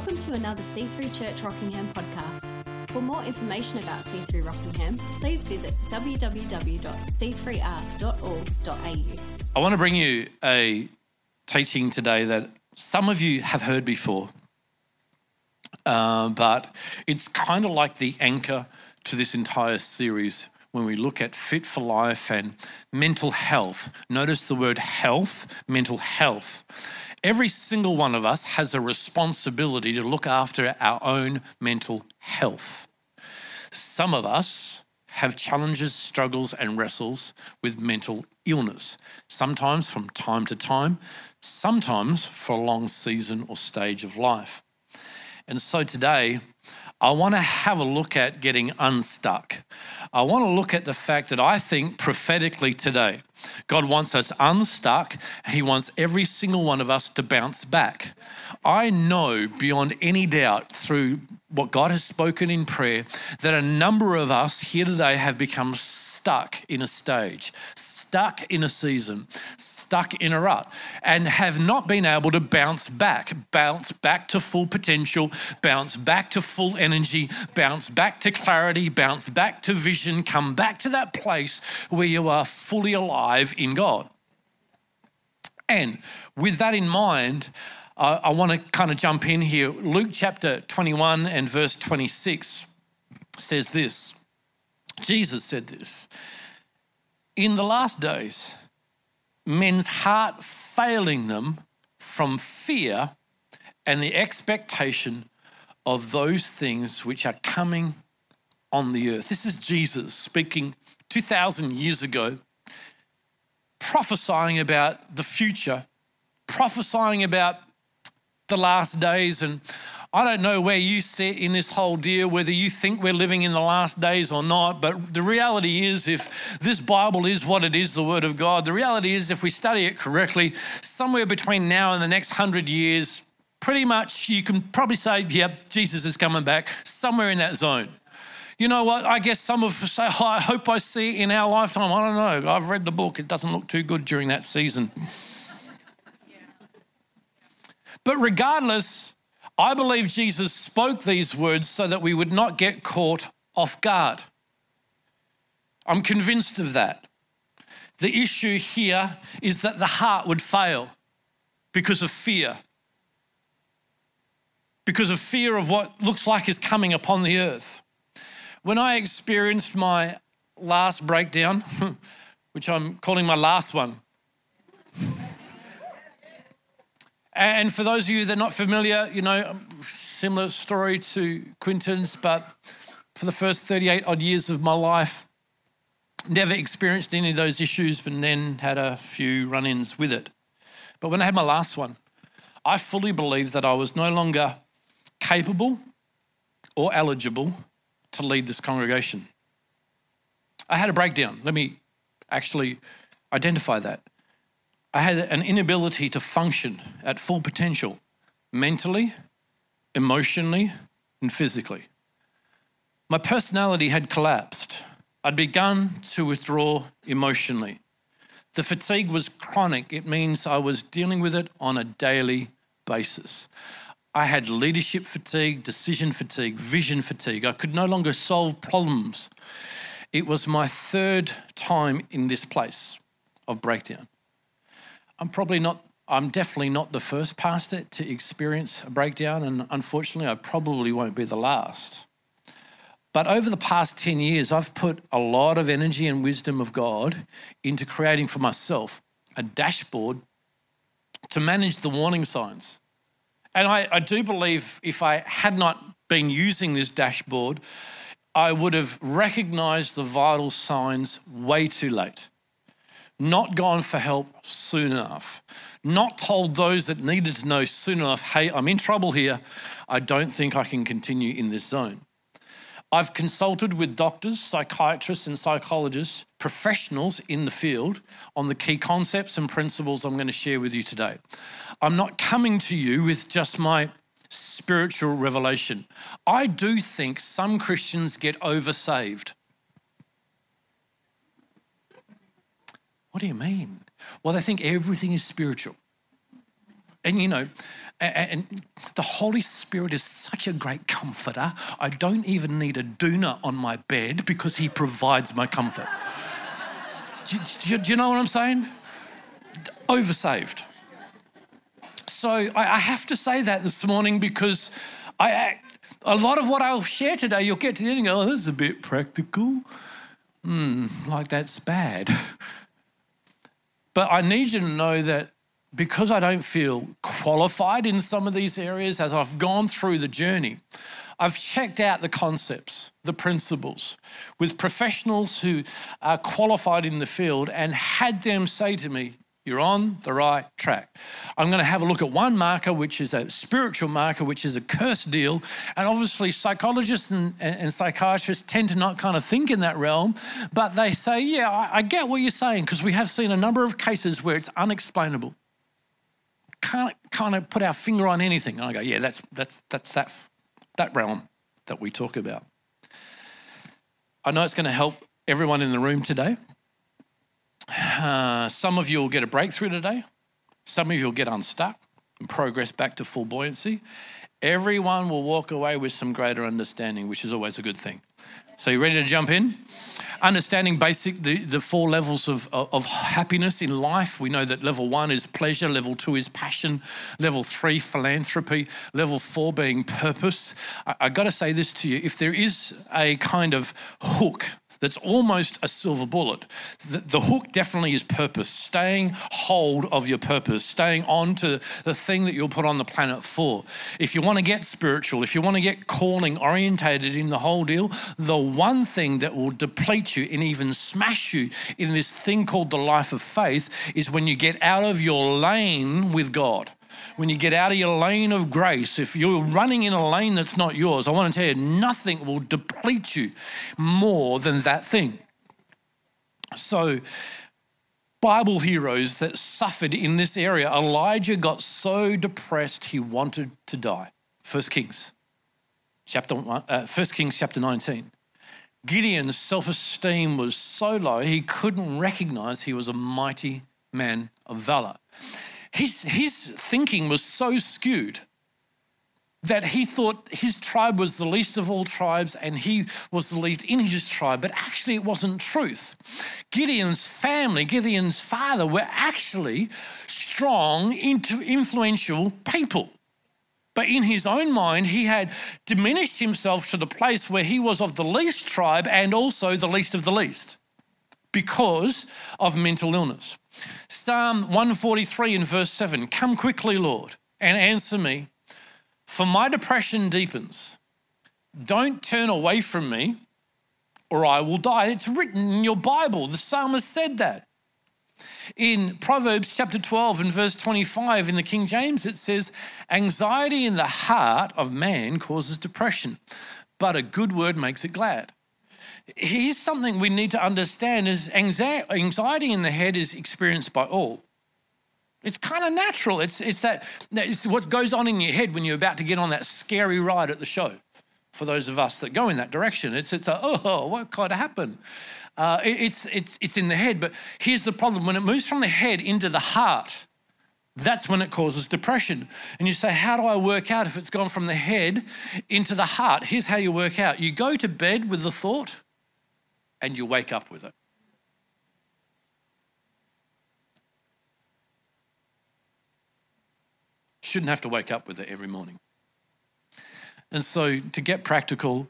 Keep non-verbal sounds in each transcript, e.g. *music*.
Welcome to another C3 Church Rockingham podcast. For more information about C3 Rockingham, please visit www.c3r.org.au. I want to bring you a teaching today that some of you have heard before, uh, but it's kind of like the anchor to this entire series when we look at fit for life and mental health. Notice the word health, mental health. Every single one of us has a responsibility to look after our own mental health. Some of us have challenges, struggles, and wrestles with mental illness, sometimes from time to time, sometimes for a long season or stage of life. And so today, I want to have a look at getting unstuck. I want to look at the fact that I think prophetically today, God wants us unstuck. He wants every single one of us to bounce back. I know beyond any doubt through what God has spoken in prayer that a number of us here today have become stuck in a stage, stuck in a season, stuck in a rut, and have not been able to bounce back, bounce back to full potential, bounce back to full energy, bounce back to clarity, bounce back to vision, come back to that place where you are fully alive in God. And with that in mind, uh, I want to kind of jump in here. Luke chapter 21 and verse 26 says this. Jesus said this In the last days, men's heart failing them from fear and the expectation of those things which are coming on the earth. This is Jesus speaking 2,000 years ago, prophesying about the future, prophesying about the last days. And I don't know where you sit in this whole deal, whether you think we're living in the last days or not, but the reality is, if this Bible is what it is, the Word of God, the reality is, if we study it correctly, somewhere between now and the next hundred years, pretty much you can probably say, yep, Jesus is coming back, somewhere in that zone. You know what? I guess some of us say, *laughs* oh, I hope I see in our lifetime. I don't know. I've read the book. It doesn't look too good during that season. *laughs* But regardless, I believe Jesus spoke these words so that we would not get caught off guard. I'm convinced of that. The issue here is that the heart would fail because of fear. Because of fear of what looks like is coming upon the earth. When I experienced my last breakdown, *laughs* which I'm calling my last one, And for those of you that are not familiar, you know, similar story to Quinton's, but for the first 38 odd years of my life, never experienced any of those issues, but then had a few run ins with it. But when I had my last one, I fully believed that I was no longer capable or eligible to lead this congregation. I had a breakdown. Let me actually identify that. I had an inability to function at full potential mentally, emotionally, and physically. My personality had collapsed. I'd begun to withdraw emotionally. The fatigue was chronic. It means I was dealing with it on a daily basis. I had leadership fatigue, decision fatigue, vision fatigue. I could no longer solve problems. It was my third time in this place of breakdown. I'm probably not, I'm definitely not the first pastor to experience a breakdown, and unfortunately, I probably won't be the last. But over the past 10 years, I've put a lot of energy and wisdom of God into creating for myself a dashboard to manage the warning signs. And I, I do believe if I had not been using this dashboard, I would have recognized the vital signs way too late not gone for help soon enough, not told those that needed to know soon enough, hey, I'm in trouble here. I don't think I can continue in this zone. I've consulted with doctors, psychiatrists, and psychologists, professionals in the field, on the key concepts and principles I'm going to share with you today. I'm not coming to you with just my spiritual revelation. I do think some Christians get oversaved. What do you mean? Well, they think everything is spiritual. And you know, And the Holy Spirit is such a great comforter. I don't even need a doona on my bed because He provides my comfort. do, do, do, you know what I'm saying? Oversaved. So I, I have to say that this morning because I, a lot of what I'll share today, you'll get to the end and go, oh, this is a bit practical. Hmm, like that's bad. But I need you to know that because I don't feel qualified in some of these areas as I've gone through the journey, I've checked out the concepts, the principles with professionals who are qualified in the field and had them say to me, you're on the right track. I'm going to have a look at one marker, which is a spiritual marker, which is a curse deal. And obviously, psychologists and, and, psychiatrists tend to not kind of think in that realm, but they say, Yeah, I, I get what you're saying, because we have seen a number of cases where it's unexplainable. Can't kind of put our finger on anything. And I go, Yeah, that's, that's, that's that, that realm that we talk about. I know it's going to help everyone in the room today. Uh, some of you will get a breakthrough today. Some of you will get unstuck and progress back to full buoyancy. Everyone will walk away with some greater understanding, which is always a good thing. So, you ready to jump in? Understanding basic the, the four levels of, of happiness in life. We know that level one is pleasure, level two is passion, level three, philanthropy, level four being purpose. I, I got to say this to you if there is a kind of hook that's almost a silver bullet. The, the, hook definitely is purpose, staying hold of your purpose, staying on to the thing that you're put on the planet for. If you want to get spiritual, if you want to get calling orientated in the whole deal, the one thing that will deplete you and even smash you in this thing called the life of faith is when you get out of your lane with God when you get out of your lane of grace, if you're running in a lane that's not yours, I want to tell you, nothing will deplete you more than that thing. So, Bible heroes that suffered in this area, Elijah got so depressed he wanted to die. First Kings, chapter one, uh, First Kings chapter 19. Gideon's self-esteem was so low he couldn't recognize he was a mighty man of valor his, his thinking was so skewed that he thought his tribe was the least of all tribes and he was the least in his tribe, but actually it wasn't truth. Gideon's family, Gideon's father, were actually strong, influential people. But in his own mind, he had diminished himself to the place where he was of the least tribe and also the least of the least because of mental illness. Psalm 143 in verse 7 Come quickly, Lord, and answer me, for my depression deepens. Don't turn away from me, or I will die. It's written in your Bible. The psalmist said that. In Proverbs chapter 12 and verse 25 in the King James, it says, Anxiety in the heart of man causes depression, but a good word makes it glad here's something we need to understand is anxiety in the head is experienced by all. It's kind of natural. It's, it's that it's what goes on in your head when you're about to get on that scary ride at the show. For those of us that go in that direction, it's it's a, oh, what could happen? Uh, it, it's it's it's in the head. But here's the problem: when it moves from the head into the heart, that's when it causes depression. And you say, How do I work out if it's gone from the head into the heart? Here's how you work out you go to bed with the thought, and you wake up with it. Shouldn't have to wake up with it every morning. And so, to get practical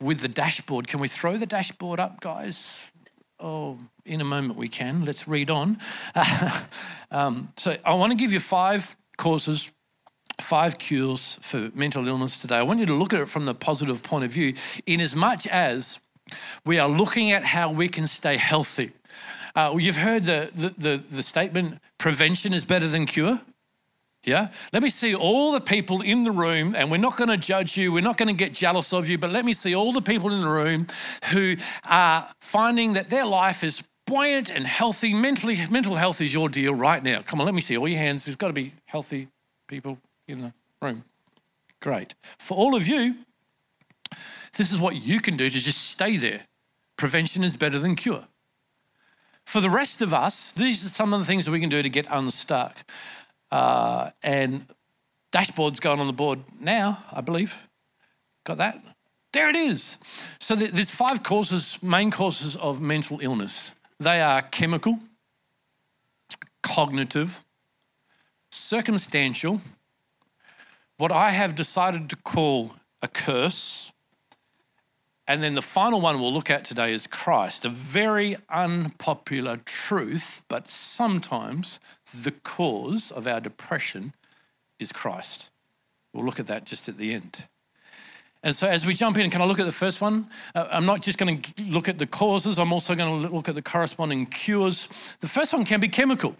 with the dashboard, can we throw the dashboard up, guys? Oh, in a moment we can. Let's read on. *laughs* um, so, I want to give you five causes five cures for mental illness today. I want you to look at it from the positive point of view, in as much as we are looking at how we can stay healthy. Uh, you've heard the, the, the, the statement prevention is better than cure. Yeah? Let me see all the people in the room, and we're not going to judge you, we're not going to get jealous of you, but let me see all the people in the room who are finding that their life is buoyant and healthy. Mentally, mental health is your deal right now. Come on, let me see all your hands. There's got to be healthy people in the room. Great. For all of you, this is what you can do to just stay there. Prevention is better than cure. For the rest of us, these are some of the things that we can do to get unstuck. Uh, and Dashboard's going on the board now, I believe. Got that? There it is. So there's five causes, main causes of mental illness. They are chemical, cognitive, circumstantial, what I have decided to call a curse, and then the final one we'll look at today is Christ, a very unpopular truth, but sometimes the cause of our depression is Christ. We'll look at that just at the end. And so, as we jump in, can I look at the first one? Uh, I'm not just going to look at the causes, I'm also going to look at the corresponding cures. The first one can be chemical.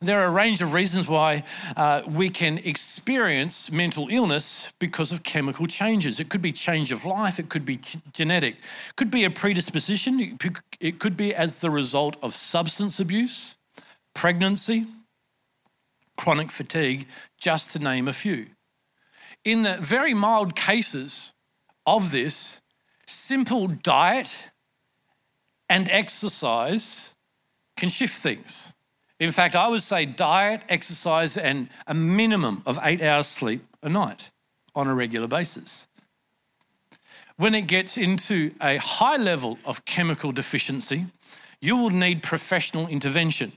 There are a range of reasons why uh, we can experience mental illness because of chemical changes. It could be change of life, it could be t- genetic, it could be a predisposition, it could be as the result of substance abuse, pregnancy, chronic fatigue, just to name a few. In the very mild cases, of this, simple diet and exercise can shift things. In fact, I would say diet, exercise, and a minimum of eight hours sleep a night on a regular basis. When it gets into a high level of chemical deficiency, you will need professional intervention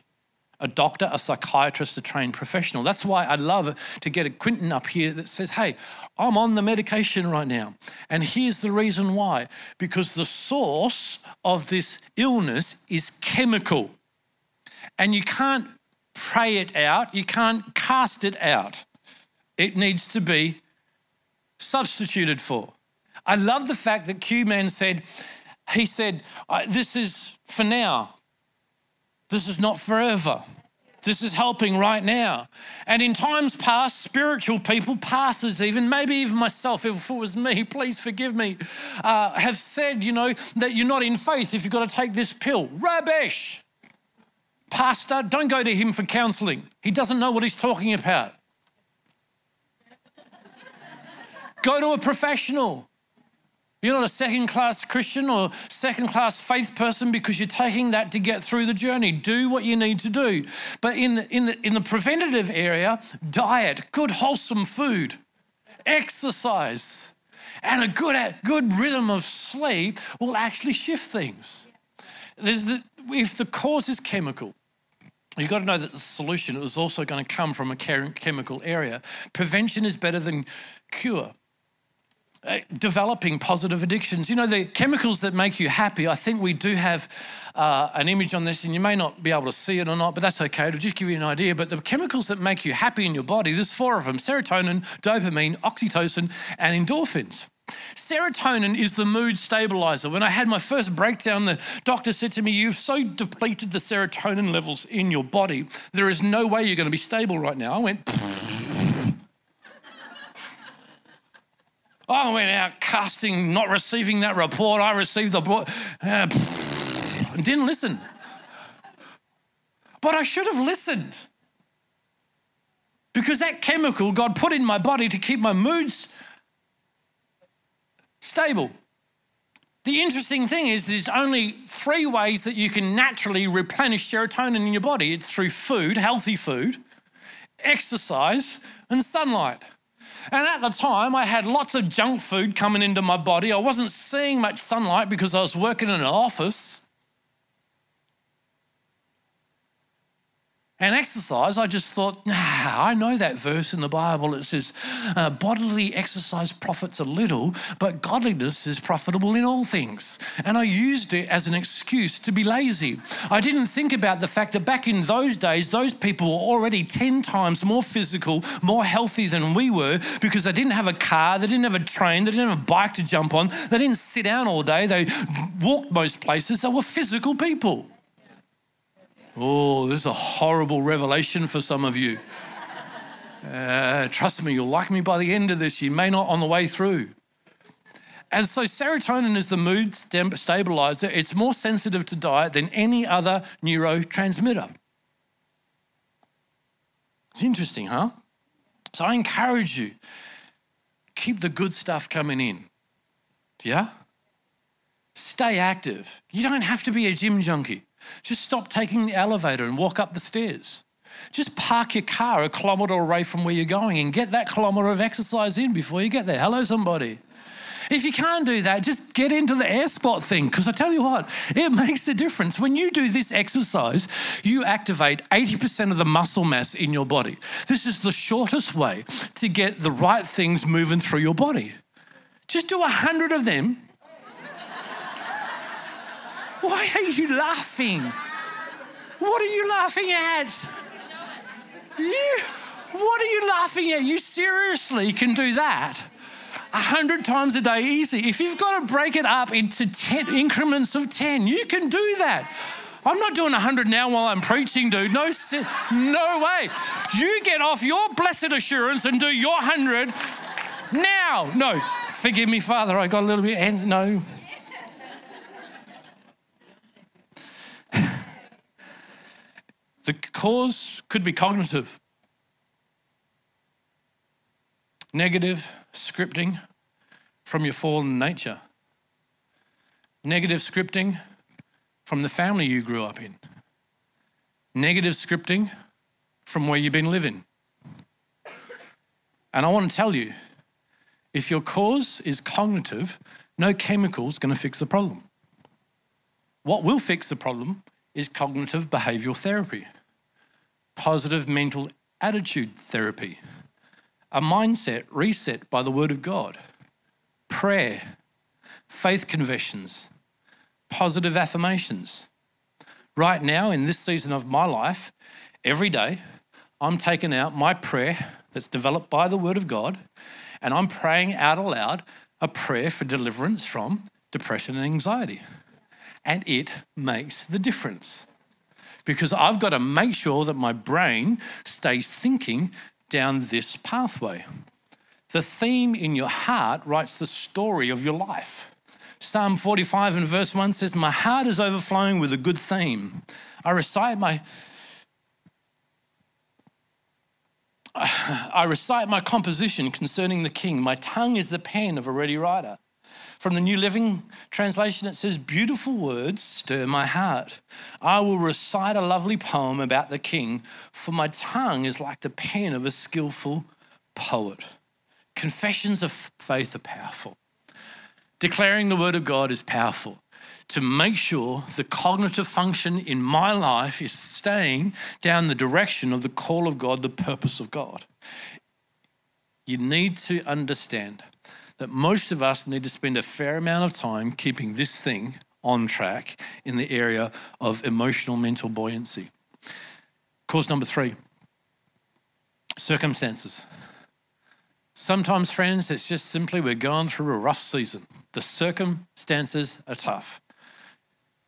a doctor, a psychiatrist, a trained professional. That's why I love to get a Quinton up here that says, hey, I'm on the medication right now. And here's the reason why because the source of this illness is chemical. And you can't pray it out, you can't cast it out. It needs to be substituted for. I love the fact that Q Man said, he said, This is for now. This is not forever. This is helping right now. And in times past, spiritual people, pastors even, maybe even myself, if it was me, *laughs* please forgive me, uh, have said, you know, that you're not in faith if you've got to take this pill. Rubbish. Pastor, don't go to him for counseling. He doesn't know what he's talking about. go to a professional. You're not a second class Christian or second class faith person because you're taking that to get through the journey. Do what you need to do. But in the, in the, in the preventative area, diet, good wholesome food, exercise, and a good, good rhythm of sleep will actually shift things. The, if the cause is chemical, You've got to know that the solution is also going to come from a chemical area. Prevention is better than cure. Uh, developing positive addictions. You know, the chemicals that make you happy, I think we do have uh, an image on this, and you may not be able to see it or not, but that's okay. It'll just give you an idea. But the chemicals that make you happy in your body, there's four of them serotonin, dopamine, oxytocin, and endorphins. Serotonin is the mood stabilizer. When I had my first breakdown, the doctor said to me, You've so depleted the serotonin levels in your body, there is no way you're going to be stable right now. I went, I went out casting, not receiving that report. I received the report uh, and didn't listen. But I should have listened. Because that chemical God put in my body to keep my moods stable. The interesting thing is, there's only three ways that you can naturally replenish serotonin in your body it's through food, healthy food, exercise, and sunlight. And at the time, I had lots of junk food coming into my body. I wasn't seeing much sunlight because I was working in an office. And exercise, I just thought, nah, I know that verse in the Bible. It says, uh, bodily exercise profits a little, but godliness is profitable in all things. And I used it as an excuse to be lazy. I didn't think about the fact that back in those days, those people were already 10 times more physical, more healthy than we were because they didn't have a car, they didn't have a train, they didn't have a bike to jump on, they didn't sit down all day, they walked most places. They were physical people. Oh, this is a horrible revelation for some of you. Uh, trust me, you'll like me by the end of this. You may not on the way through. And so, serotonin is the mood stabilizer. It's more sensitive to diet than any other neurotransmitter. It's interesting, huh? So, I encourage you keep the good stuff coming in. Yeah? Stay active. You don't have to be a gym junkie. Just stop taking the elevator and walk up the stairs. Just park your car a kilometre away from where you're going and get that kilometre of exercise in before you get there. Hello, somebody. If you can't do that, just get into the air squat thing. Because I tell you what, it *laughs* makes a difference. When you do this exercise, you activate 80% of the muscle mass in your body. This is the shortest way to get the right things moving through your body. Just do a hundred of them. Why are you laughing? What are you laughing at? You, what are you laughing at? You seriously can do that a hundred times a day easy. If you've got to break it up into 10 increments of 10, you can do that. I'm not doing 100 now while I'm preaching, dude. No, no way. You get off your blessed assurance and do your 100 now. No, forgive me, Father. I got a little bit, no. The cause could be cognitive. Negative scripting from your fallen nature. Negative scripting from the family you grew up in. Negative scripting from where you've been living. And I want to tell you if your cause is cognitive, no chemical is going to fix the problem. What will fix the problem is cognitive behavioral therapy, positive mental attitude therapy a mindset reset by the Word of God, prayer, faith confessions, positive affirmations. Right now, in this season of my life, every day, I'm taking out my prayer that's developed by the Word of God and I'm praying out aloud a prayer for deliverance from depression and anxiety. And it makes the difference because I've got to make sure that my brain stays thinking down this pathway. The theme in your heart writes the story of your life. Psalm 45 and verse 1 says, My heart is overflowing with a good theme. I recite my *sighs* I recite my composition concerning the king. My tongue is the pen of a ready writer. From the New Living Translation, it says, Beautiful words stir my heart. I will recite a lovely poem about the king, for my tongue is like the pen of a skillful poet. Confessions of faith are powerful. Declaring the word of God is powerful to make sure the cognitive function in my life is staying down the direction of the call of God, the purpose of God. You need to understand that most of us need to spend a fair amount of time keeping this thing on track in the area of emotional mental buoyancy. Cause number three circumstances. Sometimes, friends, it's just simply we're going through a rough season. The circumstances are tough.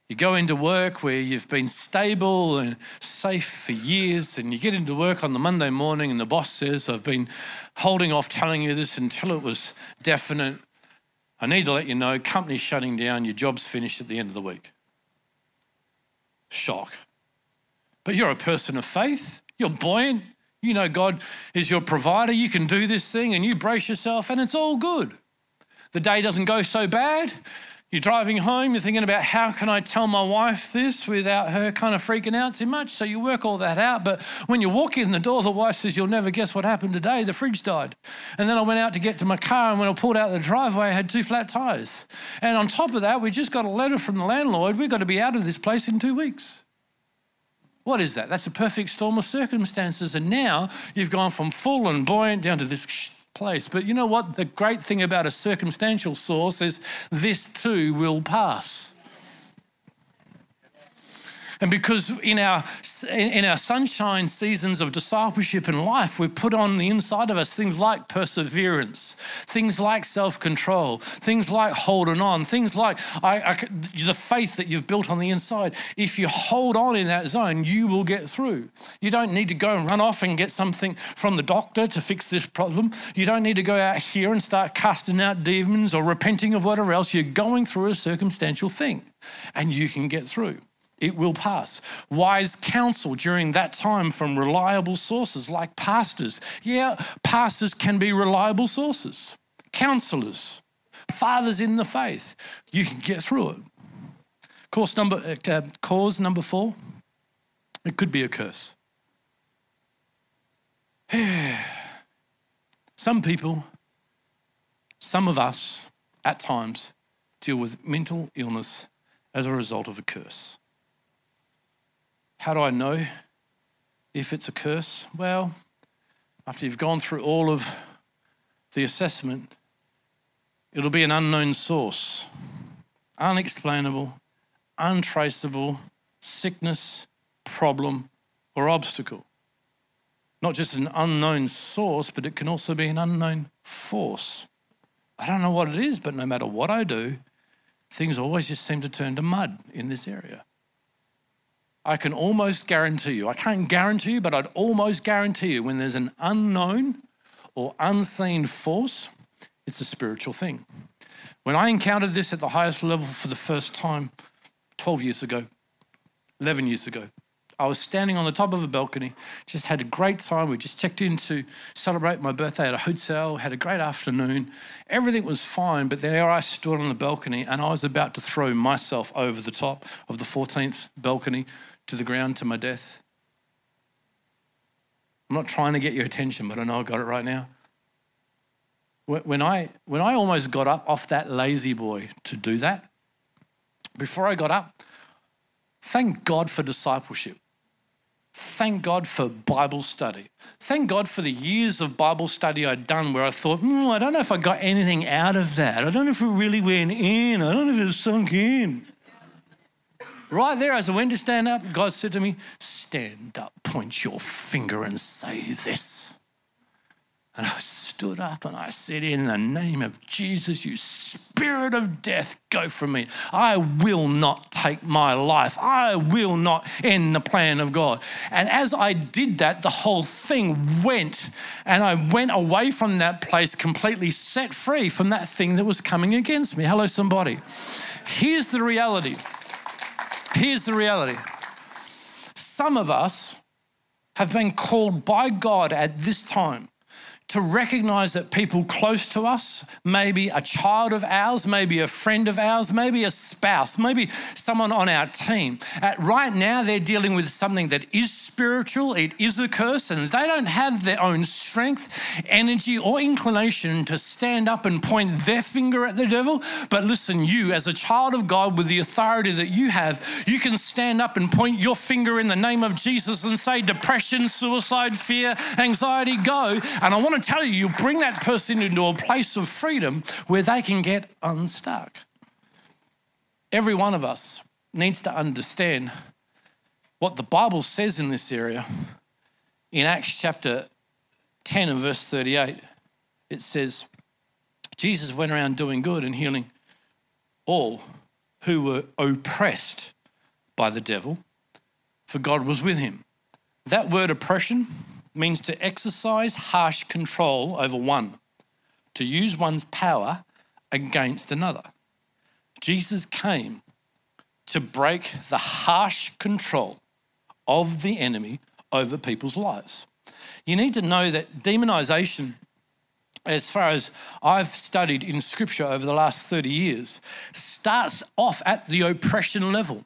You go into work where you've been stable and safe for years, and you get into work on the Monday morning, and the boss says, I've been holding off telling you this until it was definite. I need to let you know, company's shutting down, your job's finished at the end of the week. Shock. But you're a person of faith, you're buoyant, you know God is your provider, you can do this thing, and you brace yourself, and it's all good. The day doesn't go so bad. You're driving home, you're thinking about how can I tell my wife this without her kind of freaking out too much. So you work all that out. But when you walk in the door, the wife says, You'll never guess what happened today. The fridge died. And then I went out to get to my car, and when I pulled out the driveway, I had two flat tires. And on top of that, we just got a letter from the landlord. We've got to be out of this place in two weeks. What is that? That's a perfect storm of circumstances. And now you've gone from full and buoyant down to this place. But you know what? The great thing about a circumstantial source is this too will pass. And because in our, in our sunshine seasons of discipleship and life, we've put on the inside of us things like perseverance, things like self control, things like holding on, things like I, I, the faith that you've built on the inside. If you hold on in that zone, you will get through. You don't need to go and run off and get something from the doctor to fix this problem. You don't need to go out here and start casting out demons or repenting of whatever else. You're going through a circumstantial thing and you can get through it will pass. Wise counsel during that time from reliable sources like pastors. Yeah, pastors can be reliable sources, counselors, fathers in the faith. You can get through it. Course number, uh, cause number four, it could be a curse. *sighs* some people, some of us at times deal with mental illness as a result of a curse. How do I know if it's a curse? Well, after you've gone through all of the assessment, it'll be an unknown source, unexplainable, untraceable sickness, problem, or obstacle. Not just an unknown source, but it can also be an unknown force. I don't know what it is, but no matter what I do, things always just seem to turn to mud in this area. I can almost guarantee you, I can't guarantee you, but I'd almost guarantee you when there's an unknown or unseen force, it's a spiritual thing. When I encountered this at the highest level for the first time 12 years ago, 11 years ago, I was standing on the top of a balcony, just had a great time. We just checked in to celebrate my birthday at a hotel, had a great afternoon. Everything was fine, but there I stood on the balcony and I was about to throw myself over the top of the 14th balcony to the ground to my death. I'm not trying to get your attention, but I know I got it right now. When I, when I almost got up off that lazy boy to do that, before I got up, thank God for discipleship. Thank God for Bible study. Thank God for the years of Bible study I'd done where I thought, mm, I don't know if I got anything out of that. I don't know if it really went in. I don't know if it sunk in. Right there, as I went to stand up, God said to me, Stand up, point your finger, and say this. And I stood up and I said, In the name of Jesus, you spirit of death, go from me. I will not take my life. I will not end the plan of God. And as I did that, the whole thing went. And I went away from that place completely set free from that thing that was coming against me. Hello, somebody. Here's the reality. Here's the reality. Some of us have been called by God at this time to recognize that people close to us, maybe a child of ours, maybe a friend of ours, maybe a spouse, maybe someone on our team, at right now they're dealing with something that is spiritual, it is a curse, and they don't have their own strength, energy, or inclination to stand up and point their finger at the devil. But listen, you, as a child of God, with the authority that you have, you can stand up and point your finger in the name of Jesus and say, depression, suicide, fear, anxiety, go. And I want to tell you, you bring that person into a place of freedom where they can get unstuck. Every one of us needs to understand what the Bible says in this area. In Acts chapter 10 and verse 38, it says, Jesus went around doing good and healing all who were oppressed by the devil, for God was with him. That word oppression means to exercise harsh control over one, to use one's power against another. Jesus came to break the harsh control of the enemy over people's lives. You need to know that demonization, as far as I've studied in scripture over the last 30 years, starts off at the oppression level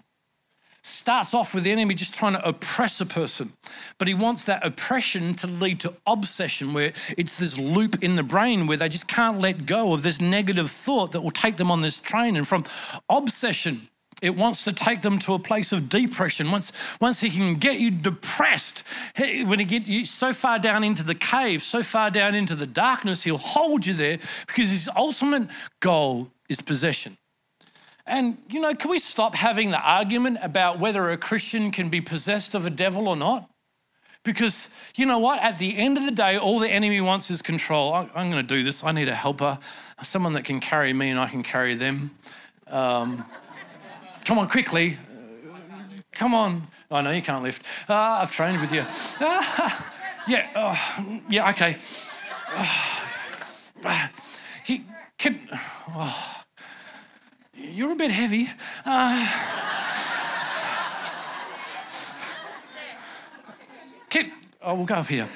starts off with the enemy just trying to oppress a person, but he wants that oppression to lead to obsession, where it's this loop in the brain where they just can't let go of this negative thought that will take them on this train. And from obsession, it wants to take them to a place of depression. Once, once he can get you depressed, when he get you so far down into the cave, so far down into the darkness, he'll hold you there because his ultimate goal is possession. And, you know, can we stop having the argument about whether a Christian can be possessed of a devil or not? Because, you know what? At the end of the day, all the enemy wants is control. I'm going to do this. I need a helper, someone that can carry me and I can carry them. Um, come on, quickly. Come on. I oh, know you can't lift. Uh, I've trained with you. *laughs* Yeah, uh, yeah, okay. *sighs* he can. Oh. You're a bit heavy. Uh, Kit, oh, we'll go up here.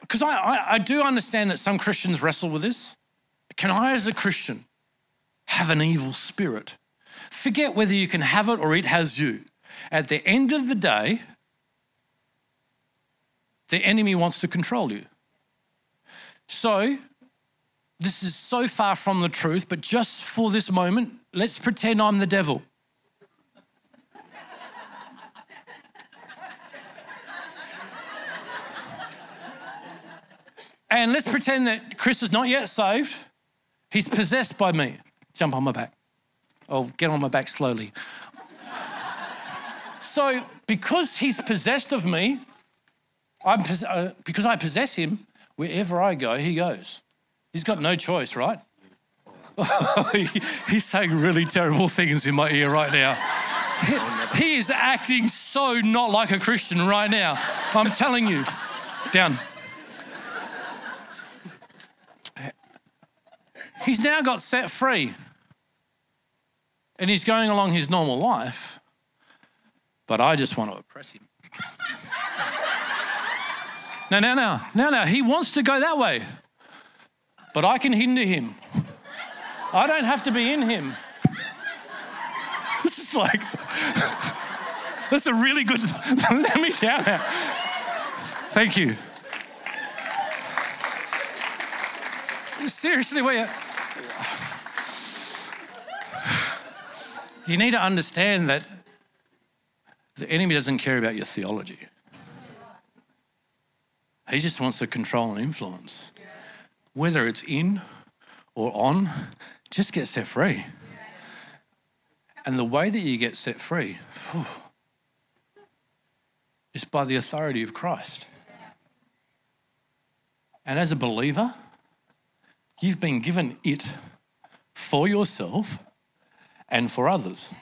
Because I, I, I do understand that some Christians wrestle with this. Can I, as a Christian, have an evil spirit? Forget whether you can have it or it has you. At the end of the day, the enemy wants to control you. So, this is so far from the truth, but just for this moment, let's pretend I'm the devil. and let's pretend that Chris is not yet saved. He's possessed by me. Jump on my back. Oh, get on my back slowly. so, because he's possessed of me, I'm, uh, because I possess him, wherever I go, he goes. He's got no choice, right? *laughs* He's saying really terrible things in my ear right now. He, is acting so not like a Christian right now. I'm telling you. Down. He's now got set free. And he's going along his normal life. But I just want to oppress him. no, no, no, no, now, he wants to go that way, but I can hinder him. I don't have to be in him. This is like, that's a really good, *laughs* let me down. Thank you. Seriously, wait. You need to understand that the enemy doesn't care about your theology. He just wants to control and influence. Whether it's in or on, just get set free. And the way that you get set free whew, is by the authority of Christ. And as a believer, you've been given it for yourself and for others.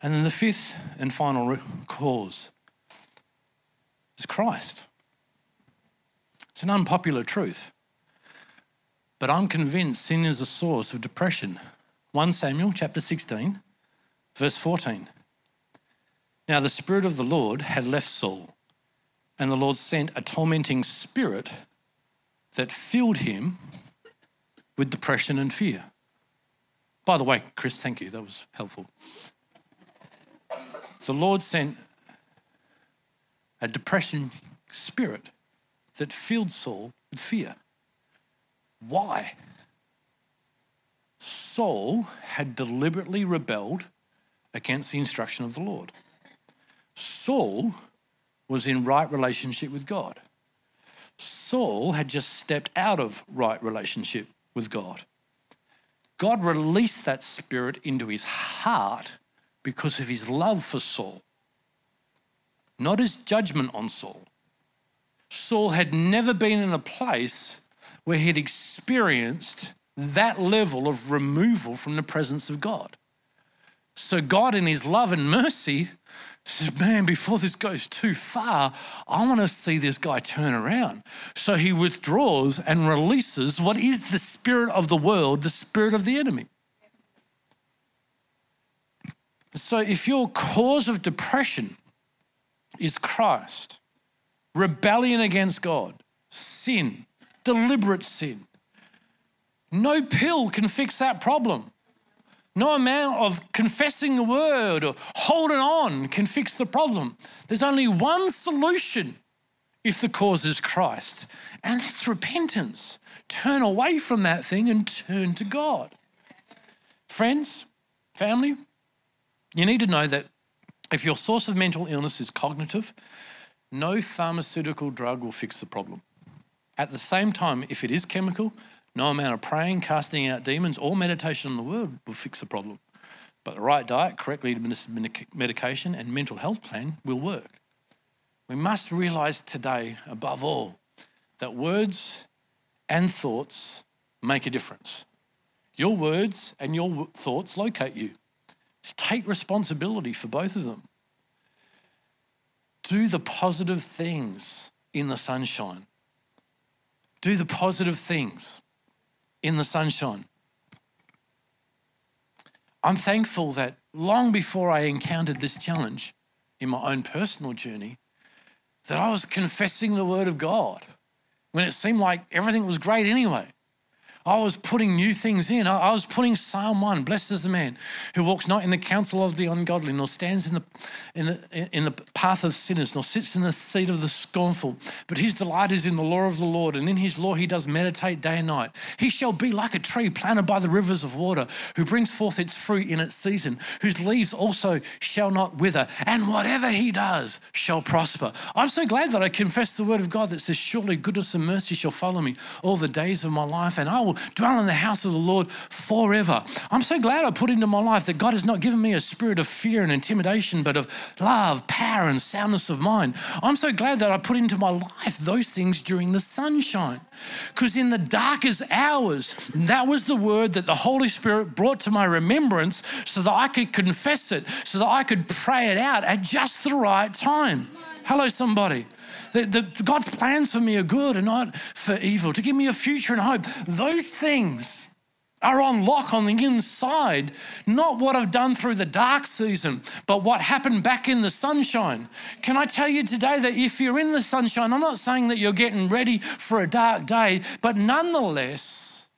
And then the fifth and final cause is Christ. It's an unpopular truth. But I'm convinced sin is a source of depression. 1 Samuel chapter 16, verse 14. Now the Spirit of the Lord had left Saul, and the Lord sent a tormenting spirit that filled him with depression and fear. By the way, Chris, thank you. That was helpful. The Lord sent a depression spirit that filled Saul with fear. Why? Saul had deliberately rebelled against the instruction of the Lord. Saul was in right relationship with God. Saul had just stepped out of right relationship with God. God released that spirit into his heart because of his love for Saul, not his judgment on Saul. Saul had never been in a place where he'd experienced that level of removal from the presence of God. So, God, in His love and mercy, says, Man, before this goes too far, I want to see this guy turn around. So, He withdraws and releases what is the spirit of the world, the spirit of the enemy. So, if your cause of depression is Christ, rebellion against God, sin, deliberate sin. No pill can fix that problem. No amount of confessing the word or holding on can fix the problem. There's only one solution if the cause is Christ, and that's repentance. Turn away from that thing and turn to God. Friends, family, you need to know that if your source of mental illness is cognitive, no pharmaceutical drug will fix the problem. At the same time, if it is chemical, no amount of praying, casting out demons, or meditation in the world will fix the problem. But the right diet, correctly administered medication, and mental health plan will work. We must realize today, above all, that words and thoughts make a difference. Your words and your thoughts locate you. Just take responsibility for both of them do the positive things in the sunshine. Do the positive things in the sunshine. I'm thankful that long before I encountered this challenge in my own personal journey, that I was confessing the word of God when it seemed like everything was great anyway. I was putting new things in. I was putting Psalm 1 Blessed is the man who walks not in the counsel of the ungodly, nor stands in the, in, the, in the path of sinners, nor sits in the seat of the scornful. But his delight is in the law of the Lord, and in his law he does meditate day and night. He shall be like a tree planted by the rivers of water, who brings forth its fruit in its season, whose leaves also shall not wither, and whatever he does shall prosper. I'm so glad that I confess the word of God that says, Surely goodness and mercy shall follow me all the days of my life, and I will will dwell in the house of the Lord forever. I'm so glad I put into my life that God has not given me a spirit of fear and intimidation, but of love, power, and soundness of mind. I'm so glad that I put into my life those things during the sunshine. Because in the darkest hours, that was the word that the Holy Spirit brought to my remembrance so that I could confess it, so that I could pray it out at just the right time. Hello, somebody. The, the, God's plans for me are good and not for evil, to give me a future and hope. Those things are on lock on the inside, not what I've done through the dark season, but what happened back in the sunshine. Can I tell you today that if you're in the sunshine, I'm not saying that you're getting ready for a dark day, but nonetheless,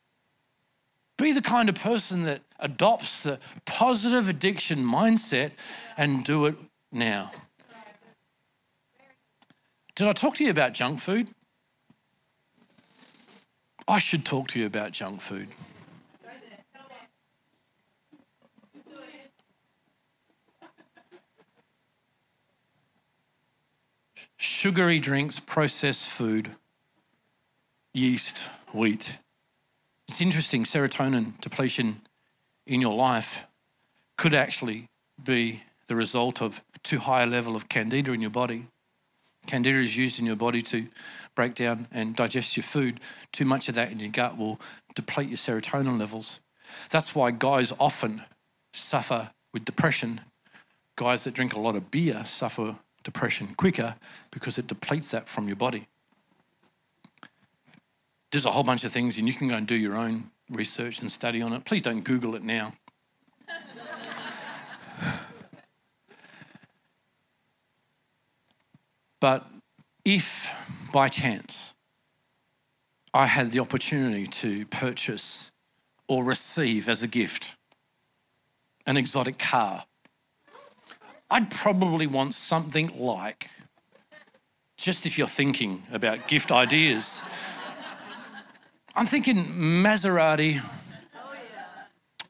be the kind of person that adopts the positive addiction mindset and do it now. Did I talk to you about junk food? I should talk to you about junk food. Sugary drinks, processed food, yeast, wheat. It's interesting, serotonin depletion in your life could actually be the result of too high a level of candida in your body. Candida is used in your body to break down and digest your food. Too much of that in your gut will deplete your serotonin levels. That's why guys often suffer with depression. Guys that drink a lot of beer suffer depression quicker because it depletes that from your body. There's a whole bunch of things, and you can go and do your own research and study on it. Please don't Google it now. But if by chance I had the opportunity to purchase or receive as a gift an exotic car, I'd probably want something like, just if you're thinking about gift ideas, *laughs* I'm thinking Maserati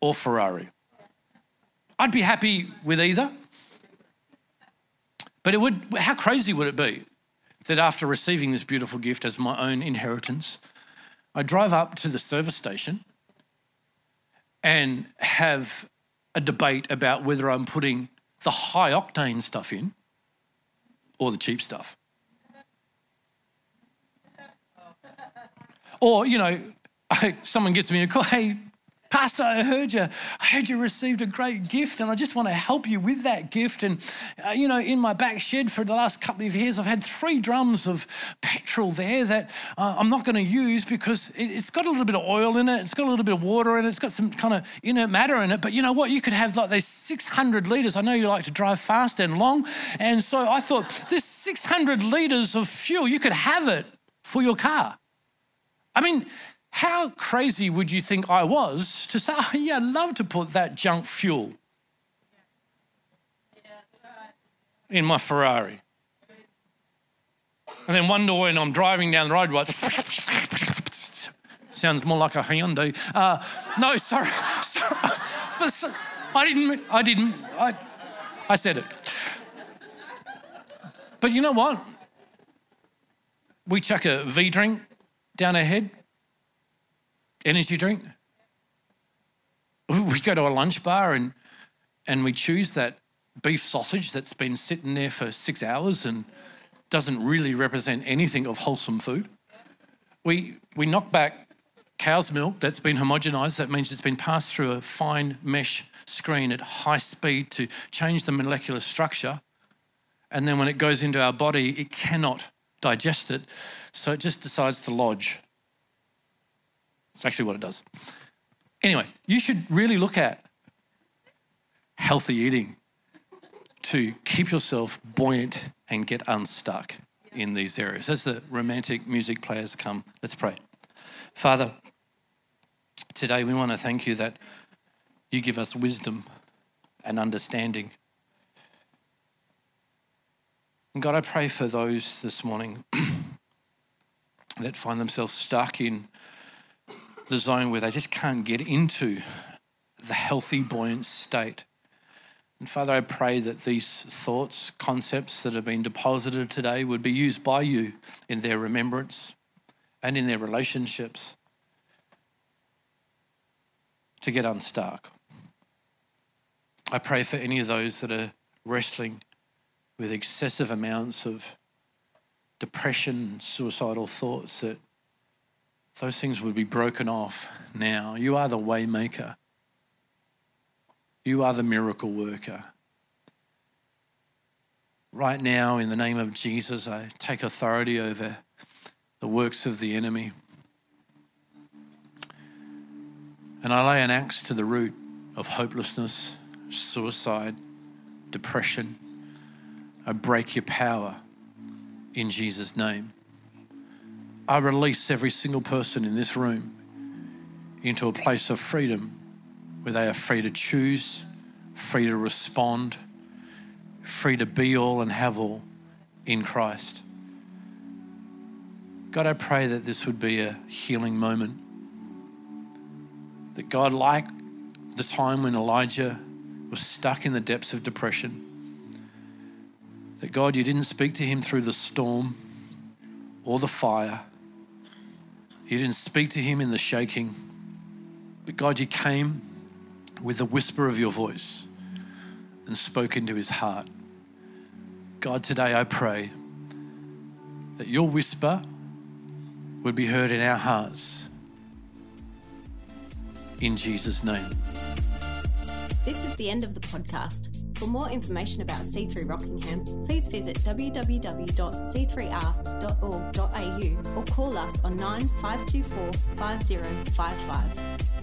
or Ferrari. I'd be happy with either. But it would, how crazy would it be that after receiving this beautiful gift as my own inheritance, I drive up to the service station and have a debate about whether I'm putting the high octane stuff in or the cheap stuff. Or, you know, *laughs* someone gives me a call, hey, Pastor, I heard you. I heard you received a great gift, and I just want to help you with that gift. And, uh, you know, in my back shed for the last couple of years, I've had three drums of petrol there that uh, I'm not going to use because it, has got a little bit of oil in it, it's got a little bit of water in it, it's got some kind of inert matter in it. But you know what? You could have like these 600 litres. I know you like to drive fast and long. And so I thought, this 600 litres of fuel, you could have it for your car. I mean, how crazy would you think I was to say, oh, yeah, I'd love to put that junk fuel in my Ferrari? And then wonder when I'm driving down the road, what? *laughs* Sounds more like a Hyundai. Uh, no, sorry. *laughs* sorry. I didn't, I didn't, I, I said it. But you know what? We chuck a V drink down our head energy drink. We go to a lunch bar and, and we choose that beef sausage that's been sitting there for six hours and doesn't really represent anything of wholesome food. We, we knock back cow's milk that's been homogenized. That means it's been passed through a fine mesh screen at high speed to change the molecular structure. And then when it goes into our body, it cannot digest it. So it just decides to lodge it's actually what it does. Anyway, you should really look at healthy eating to keep yourself buoyant and get unstuck in these areas. As the romantic music players come, let's pray. Father, Today, we want to thank you that you give us wisdom and understanding. And God, I pray for those this morning *clears throat* that find themselves stuck in the zone where they just can't get into the healthy, buoyant state. And Father, I pray that these thoughts, concepts that have been deposited today would be used by you in their remembrance and in their relationships to get unstuck. I pray for any of those that are wrestling with excessive amounts of depression, suicidal thoughts, that those things would be broken off now. You are the waymaker. You are the miracle worker. Right now, in the name of Jesus, I take authority over the works of the enemy. And I lay an axe to the root of hopelessness, suicide, depression. I break your power in Jesus' name. I release every single person in this room into a place of freedom where they are free to choose, free to respond, free to be all and have all in Christ. God, I pray that this would be a healing moment. That God, like the time when Elijah was stuck in the depths of depression, that God, you didn't speak to him through the storm or the fire. You didn't speak to him in the shaking. But God, you came with the whisper of your voice and spoke into his heart. God, today I pray that your whisper would be heard in our hearts. In Jesus' name. This is the end of the podcast. For more information about C3 Rockingham, please visit www.c3r.org.au or call us on 9524 5055.